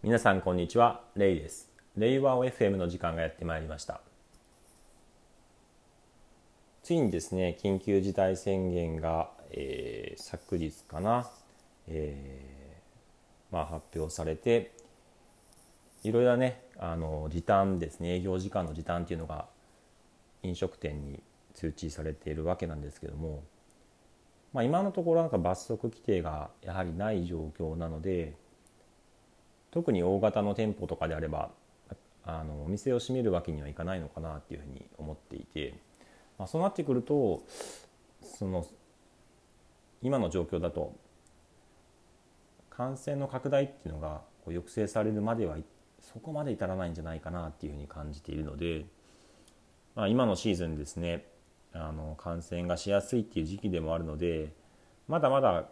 皆さんこんにちはレイです。レイワオ FM の時間がやってまいりました。ついにですね緊急事態宣言が、えー、昨日かな、えー、まあ、発表されていろいろねあの時短ですね営業時間の時短っていうのが飲食店に通知されているわけなんですけども、まあ、今のところなんか罰則規定がやはりない状況なので特に大型の店舗とかであればあのお店を閉めるわけにはいかないのかなっていうふうに思っていて、まあ、そうなってくるとその今の状況だと感染の拡大っていうのがこう抑制されるまではそこまで至らないんじゃないかなっていうふうに感じているので、まあ、今のシーズンですねあの感染がしやすいっていう時期でもあるのでまだまだ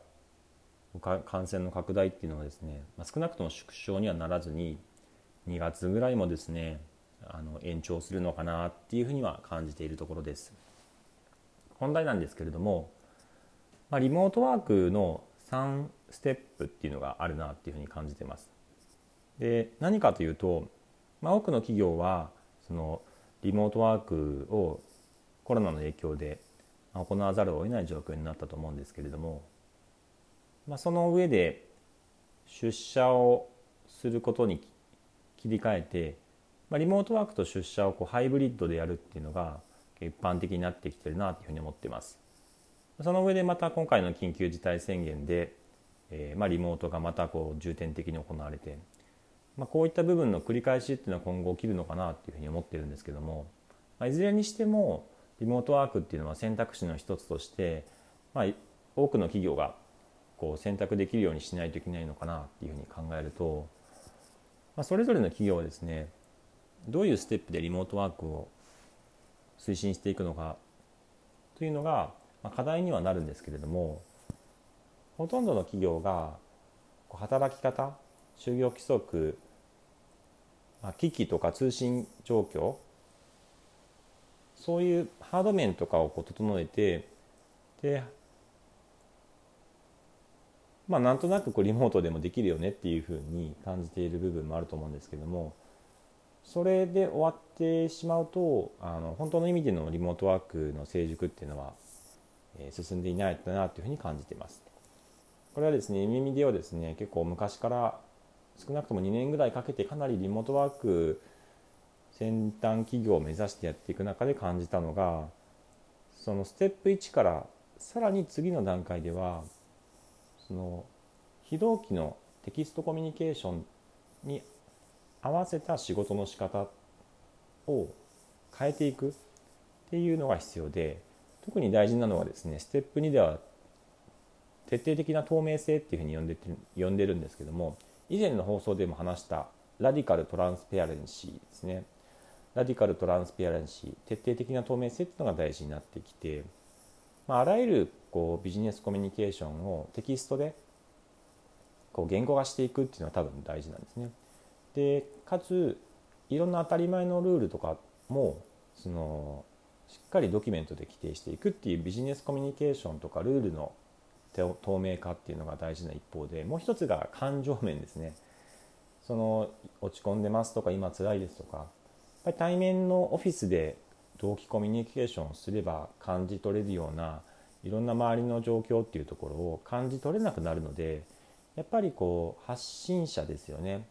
感染の拡大っていうのはですね、まあ、少なくとも縮小にはならずに2月ぐらいもですねあの延長するのかなっていうふうには感じているところです。本題なんですけれども、まあ、リモートワークの3ステップっていうのがあるなっていうふうに感じてます。で何かというと、まあ、多くの企業はそのリモートワークをコロナの影響で行わざるを得ない状況になったと思うんですけれどもまあ、その上で出社をすることに切り替えて、まあ、リモートワークと出社をこうハイブリッドでやるっていうのが一般的になってきてるなというふうに思ってます。その上でまた今回の緊急事態宣言で、えー、まあリモートがまたこう重点的に行われて、まあ、こういった部分の繰り返しっていうのは今後起きるのかなっていうふうに思ってるんですけども、まあ、いずれにしてもリモートワークっていうのは選択肢の一つとして、まあ、多くの企業がこう選択できるようにしないといけないのかなっていうふうに考えると、まあ、それぞれの企業はですねどういうステップでリモートワークを推進していくのかというのが、まあ、課題にはなるんですけれどもほとんどの企業が働き方就業規則、まあ、機器とか通信状況そういうハード面とかをこう整えてでまあ、なんとなくこうリモートでもできるよねっていうふうに感じている部分もあると思うんですけどもそれで終わってしまうとあの本当の意味でのリモートワークの成熟っていうのは、えー、進んでいないなというふうに感じています。これはですね耳ではですね結構昔から少なくとも2年ぐらいかけてかなりリモートワーク先端企業を目指してやっていく中で感じたのがそのステップ1からさらに次の段階ではその非同期のテキストコミュニケーションに合わせた仕事の仕方を変えていくっていうのが必要で特に大事なのはですねステップ2では徹底的な透明性っていうふうに呼んで呼んでるんですけども以前の放送でも話したラディカルトランスペアレンシーですね。ラディカルトランスペアレンシー徹底的な透明性っていうのが大事になってきてまあ、あらゆるこうビジネスコミュニケーションをテキストでこう言語化していくっていうのは多分大事なんですね。でかついろんな当たり前のルールとかもそのしっかりドキュメントで規定していくっていうビジネスコミュニケーションとかルールの透明化っていうのが大事な一方でもう一つが感情面ですね。その落ち込んでますとか今辛いですとかやっぱり対面のオフィスで同期コミュニケーションをすれば感じ取れるようないろんな周りの状況っていうところを感じ取れなくなるのでやっぱりこう発信者ですよね。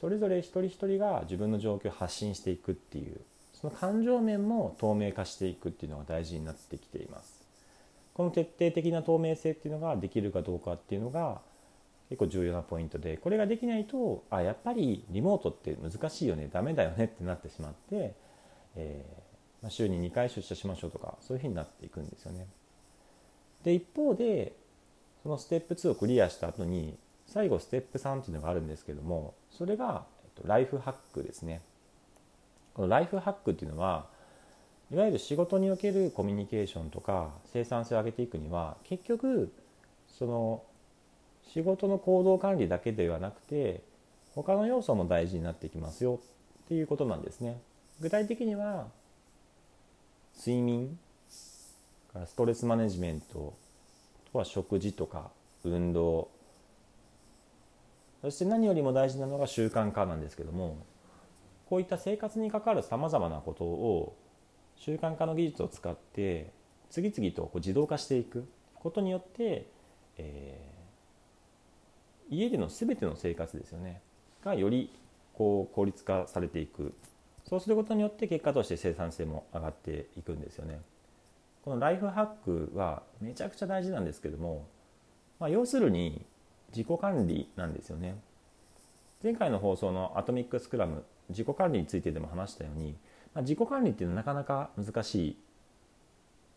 それぞれ一人一人が自分の状況を発信していくっていうその感情面も透明化していくっていうのが大事になってきています。この徹底的な透明性っていうのができるかどうかっていうのが結構重要なポイントでこれができないとあやっぱりリモートって難しいよねダメだよねってなってしまって、えーま、週に2回出社しましょうとかそういうふうになっていくんですよね。で一方でそのステップ2をクリアした後に最後ステップ3っていうのがあるんですけどもそれが、えっと、ライフハックですね。このライフハックっていうのはいわゆる仕事におけるコミュニケーションとか生産性を上げていくには結局その仕事の行動管理だけではなくて他の要素も大事になってきますよっていうことなんですね。具体的には睡眠からストレスマネジメントとは食事とか運動。そして何よりも大事なのが習慣化なんですけどもこういった生活に関わるさまざまなことを習慣化の技術を使って次々とこう自動化していく。ことによって、えー、家での全ての生活ですよね。がよりこう効率化されていく。そうすることによって結果として生産性も上がっていくんですよね。このライフハックはめちゃくちゃ大事なんですけども、まあ、要するに自己管理なんですよね。前回の放送のアトミックスクラム自己管理についてでも話したように、まあ、自己管理っていうのはなかなか難しい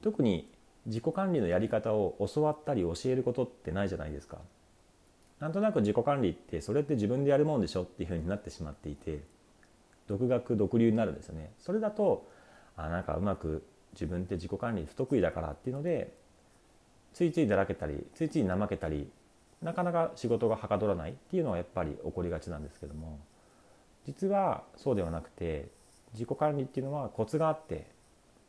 特に自己管理のやり方を教わったり教えることってないじゃないですか。なんとなく自己管理ってそれって自分でやるもんでしょっていうふうになってしまっていて独学独流になるんですよね。それだとあなんかうまく自分って自己管理不得意だからっていうのでついついだらけたりついつい怠けたりなかなか仕事がはかどらないっていうのはやっぱり起こりがちなんですけども実はそうではなくて自己管理っていうのはコツがあって、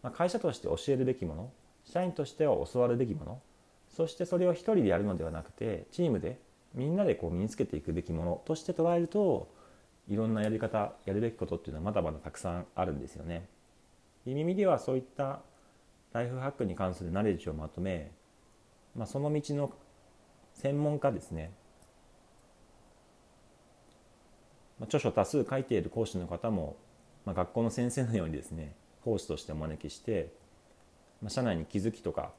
まあ、会社として教えるべきもの社員としては教わるべきものそしてそれを一人でやるのではなくてチームでみんなでこう身につけていくべきものとして捉えるといろんなやり方やるべきことっていうのはまだまだたくさんあるんですよね。いう意味ではそういったライフハックに関するナレッジをまとめ、まあ、その道の専門家ですね、まあ、著書多数書いている講師の方も、まあ、学校の先生のようにですね講師としてお招きして、まあ、社内に気づきとか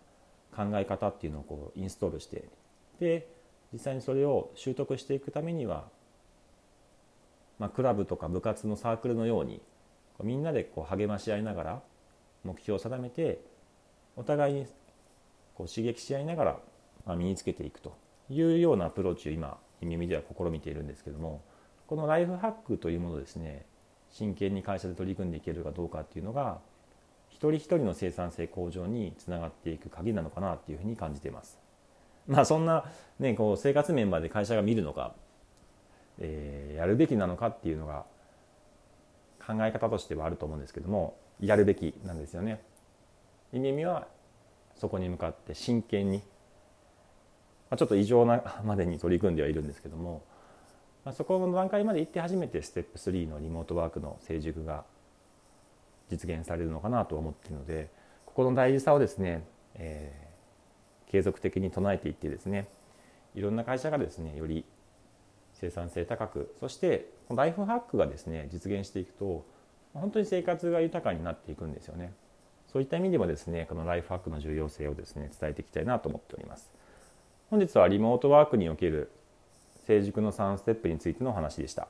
考え方っていうのをこうインストールしてで実際にそれを習得していくためには、まあ、クラブとか部活のサークルのようにみんなでこう励まし合いながら目標を定めてお互いにこう刺激し合いながら、ま身につけていくというようなアプローチを今耳では試みているんですけどもこのライフハックというものですね真剣に会社で取り組んでいけるかどうかっていうのが一人一人の生産性向上につながっていく鍵なのかなっていうふうに感じています。まあそんな、ね、こう生活面まで会社が見るのか、えー、やるべきなのかっていうのが考え方としてはあると思うんですけどもやるべきなんですよね。意味はそこに向かって真剣に、まあ、ちょっと異常なまでに取り組んではいるんですけども、まあ、そこの段階まで行って初めてステップ3のリモートワークの成熟が実現されるのかなと思っているのでここの大事さをですね、えー、継続的に唱えていってですねいろんな会社がですねより生産性高くそしてライフハックがですね実現していくと本当に生活が豊かになっていくんですよねそういった意味でもですねこのライフハックの重要性をですね伝えていきたいなと思っております本日はリモートワークにおける成熟の3ステップについてのお話でした。